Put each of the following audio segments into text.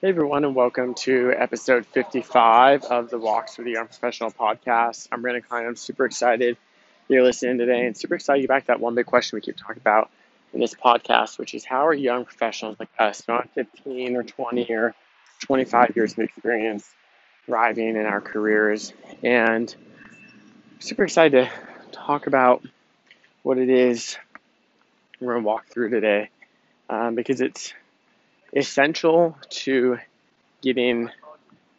Hey everyone, and welcome to episode 55 of the Walks for the Young Professional podcast. I'm Brandon Klein. I'm super excited you're listening today, and super excited you back to that one big question we keep talking about in this podcast, which is how are young professionals like us, not 15 or 20 or 25 years of experience, thriving in our careers? And super excited to talk about what it is we're going to walk through today um, because it's essential to getting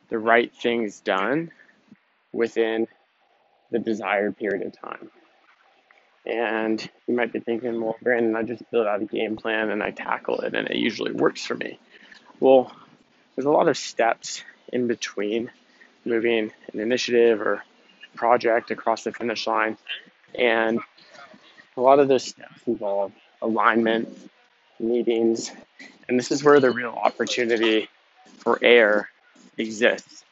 the right things done within the desired period of time. And you might be thinking, well, Brandon, I just build out a game plan and I tackle it, and it usually works for me. Well, there's a lot of steps in between moving an initiative or project across the finish line. And a lot of those steps involve alignment, meetings, and this is where the real opportunity for error exists.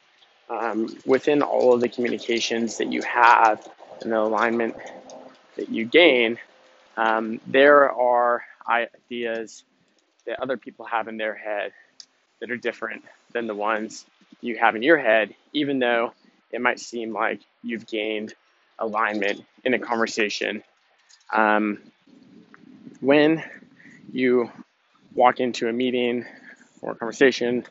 Um, within all of the communications that you have and the alignment that you gain, um, there are ideas that other people have in their head that are different than the ones you have in your head, even though it might seem like you've gained alignment in a conversation. Um, when you walk into a meeting or a conversation,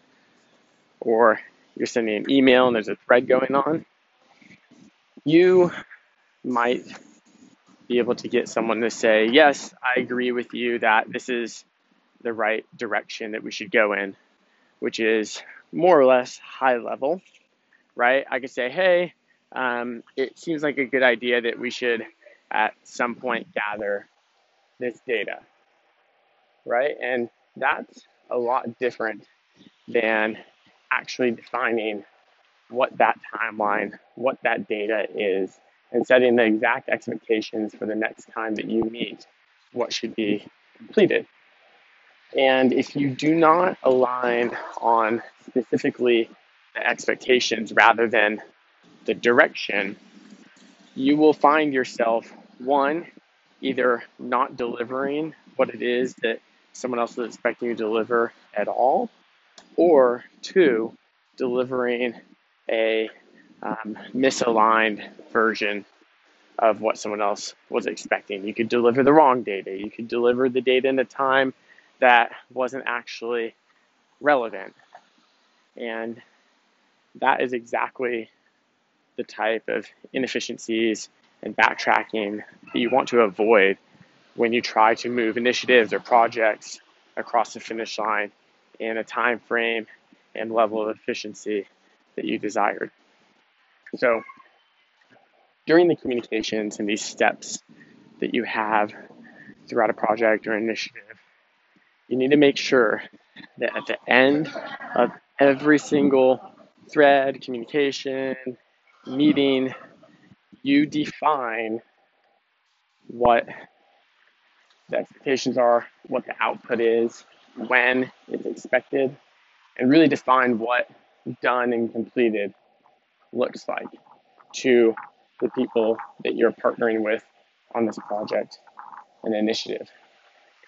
or you're sending an email and there's a thread going on, you might be able to get someone to say, Yes, I agree with you that this is the right direction that we should go in, which is more or less high level, right? I could say, Hey, um, it seems like a good idea that we should at some point gather this data, right? And that's a lot different than actually defining what that timeline, what that data is, and setting the exact expectations for the next time that you meet what should be completed. And if you do not align on specifically the expectations rather than the direction, you will find yourself, one, either not delivering what it is that someone else is expecting you to deliver at all, or two, delivering a um, misaligned version of what someone else was expecting. You could deliver the wrong data. You could deliver the data in a time that wasn't actually relevant. And that is exactly the type of inefficiencies and backtracking that you want to avoid when you try to move initiatives or projects across the finish line in a time frame and level of efficiency that you desired. So, during the communications and these steps that you have throughout a project or initiative, you need to make sure that at the end of every single thread, communication, meeting, you define what the expectations are, what the output is, when it's expected, and really define what done and completed looks like to the people that you're partnering with on this project and initiative.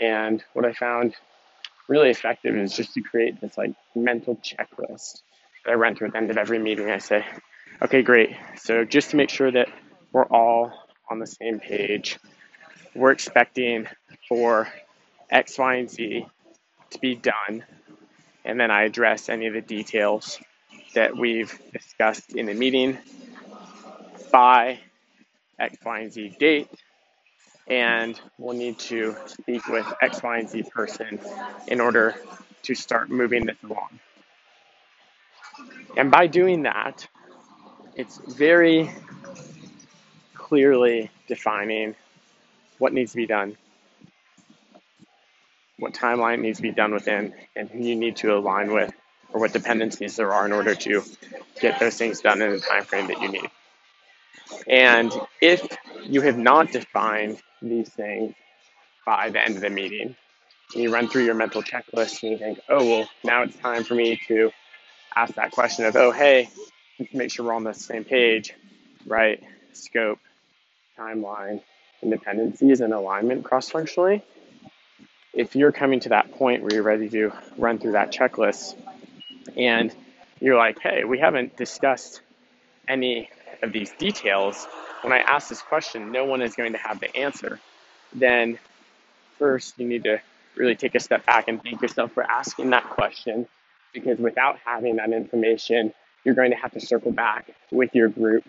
And what I found really effective is just to create this like mental checklist that I run through at the end of every meeting. I say, okay, great. So just to make sure that we're all on the same page, we're expecting for X, Y, and Z to be done. And then I address any of the details that we've discussed in the meeting by X, Y, and Z date. And we'll need to speak with X, Y, and Z person in order to start moving this along. And by doing that, it's very clearly defining what needs to be done what timeline needs to be done within and who you need to align with or what dependencies there are in order to get those things done in the time frame that you need. And if you have not defined these things by the end of the meeting, and you run through your mental checklist and you think, oh, well, now it's time for me to ask that question of, oh, hey, make sure we're on the same page, right? Scope, timeline, and dependencies and alignment cross functionally if you're coming to that point where you're ready to run through that checklist, and you're like, hey, we haven't discussed any of these details. When I ask this question, no one is going to have the answer. Then, first, you need to really take a step back and thank yourself for asking that question because without having that information, you're going to have to circle back with your group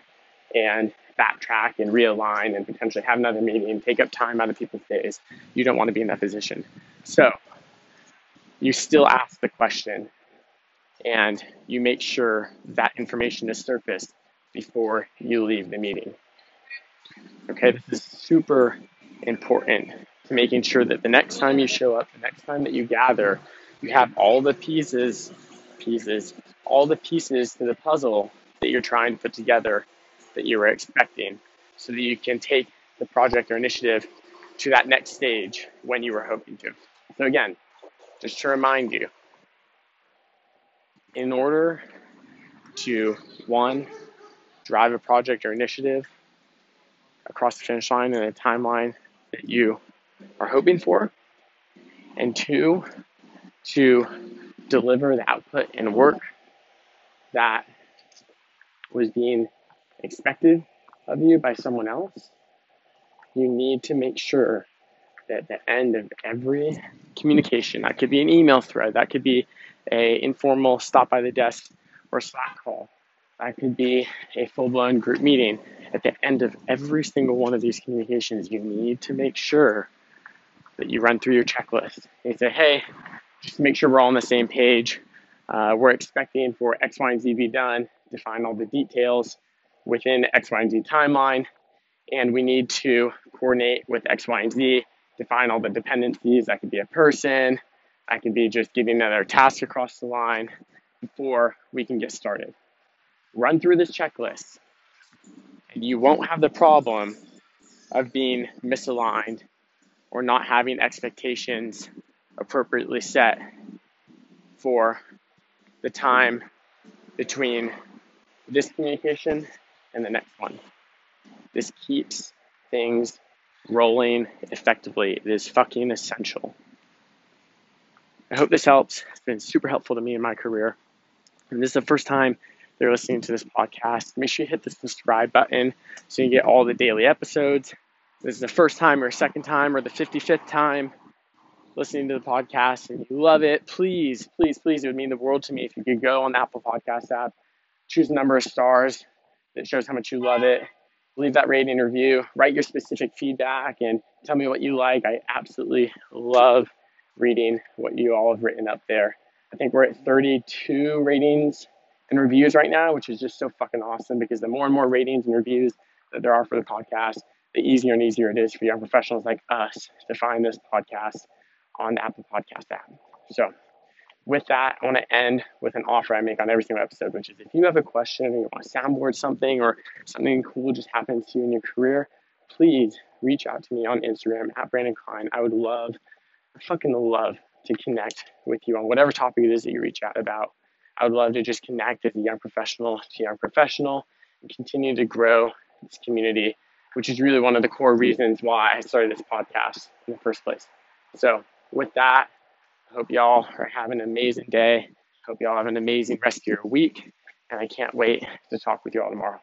and backtrack and realign and potentially have another meeting, take up time out of people's days. You don't want to be in that position. So you still ask the question and you make sure that information is surfaced before you leave the meeting. Okay, this is super important to making sure that the next time you show up, the next time that you gather, you have all the pieces, pieces, all the pieces to the puzzle that you're trying to put together that you were expecting so that you can take the project or initiative to that next stage when you were hoping to. So, again, just to remind you, in order to one, drive a project or initiative across the finish line in a timeline that you are hoping for, and two, to deliver the output and work that was being expected of you by someone else, you need to make sure that the end of every communication, that could be an email thread, that could be a informal stop by the desk or Slack call, that could be a full blown group meeting. At the end of every single one of these communications, you need to make sure that you run through your checklist. And say, hey, just make sure we're all on the same page, uh, we're expecting for X, Y, and Z to be done, define all the details within X, Y, and Z timeline, and we need to coordinate with X, Y, and Z, define all the dependencies. That could be a person, that could be just getting another task across the line before we can get started. Run through this checklist, and you won't have the problem of being misaligned or not having expectations appropriately set for the time between this communication and the next one. This keeps things rolling effectively. It is fucking essential. I hope this helps. It's been super helpful to me in my career. And this is the first time they're listening to this podcast. Make sure you hit the subscribe button so you get all the daily episodes. This is the first time or second time or the 55th time listening to the podcast and you love it. Please, please, please, it would mean the world to me if you could go on the Apple Podcast app, choose a number of stars, that shows how much you love it. Leave that rating review, write your specific feedback, and tell me what you like. I absolutely love reading what you all have written up there. I think we're at 32 ratings and reviews right now, which is just so fucking awesome because the more and more ratings and reviews that there are for the podcast, the easier and easier it is for young professionals like us to find this podcast on the Apple Podcast app. So, with that, I want to end with an offer I make on every single episode, which is if you have a question or you want to soundboard something or something cool just happens to you in your career, please reach out to me on Instagram at Brandon Klein. I would love, I fucking love to connect with you on whatever topic it is that you reach out about. I would love to just connect as a young professional to young professional and continue to grow this community, which is really one of the core reasons why I started this podcast in the first place. So, with that, hope y'all are having an amazing day. Hope y'all have an amazing rest of your week. And I can't wait to talk with you all tomorrow.